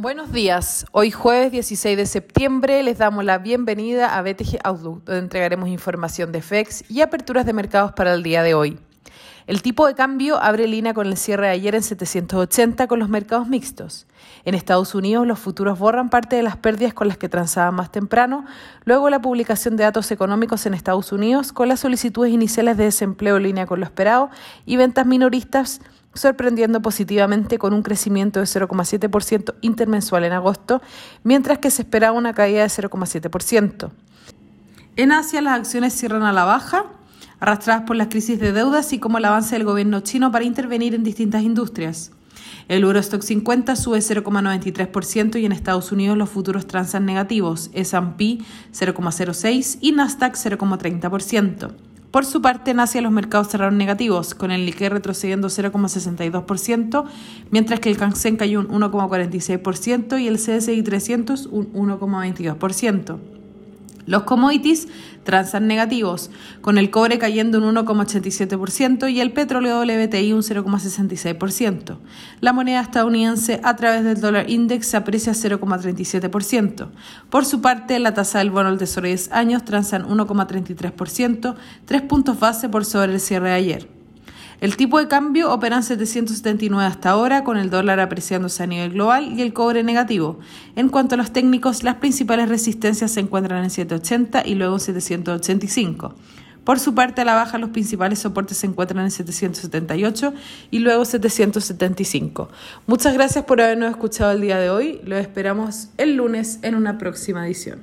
Buenos días. Hoy jueves 16 de septiembre les damos la bienvenida a BTG Outlook, donde entregaremos información de FEX y aperturas de mercados para el día de hoy. El tipo de cambio abre línea con el cierre de ayer en 780 con los mercados mixtos. En Estados Unidos los futuros borran parte de las pérdidas con las que transaban más temprano, luego la publicación de datos económicos en Estados Unidos con las solicitudes iniciales de desempleo en línea con lo esperado y ventas minoristas sorprendiendo positivamente con un crecimiento de 0,7% intermensual en agosto, mientras que se esperaba una caída de 0,7%. En Asia las acciones cierran a la baja, arrastradas por las crisis de deudas así como el avance del gobierno chino para intervenir en distintas industrias. El Eurostock 50 sube 0,93% y en Estados Unidos los futuros transan negativos, S&P 0,06 y Nasdaq 0,30%. Por su parte, en Asia los mercados cerraron negativos, con el Nikkei retrocediendo 0,62%, mientras que el Kansen cayó un 1,46% y el CSI 300 un 1,22%. Los commodities transan negativos, con el cobre cayendo un 1,87% y el petróleo WTI un 0,66%. La moneda estadounidense a través del dólar index se aprecia 0,37%. Por su parte, la tasa del bono del Tesoro de 10 años transan 1,33%, tres puntos base por sobre el cierre de ayer. El tipo de cambio opera en 779 hasta ahora, con el dólar apreciándose a nivel global y el cobre negativo. En cuanto a los técnicos, las principales resistencias se encuentran en 780 y luego en 785. Por su parte, a la baja, los principales soportes se encuentran en 778 y luego 775. Muchas gracias por habernos escuchado el día de hoy. Lo esperamos el lunes en una próxima edición.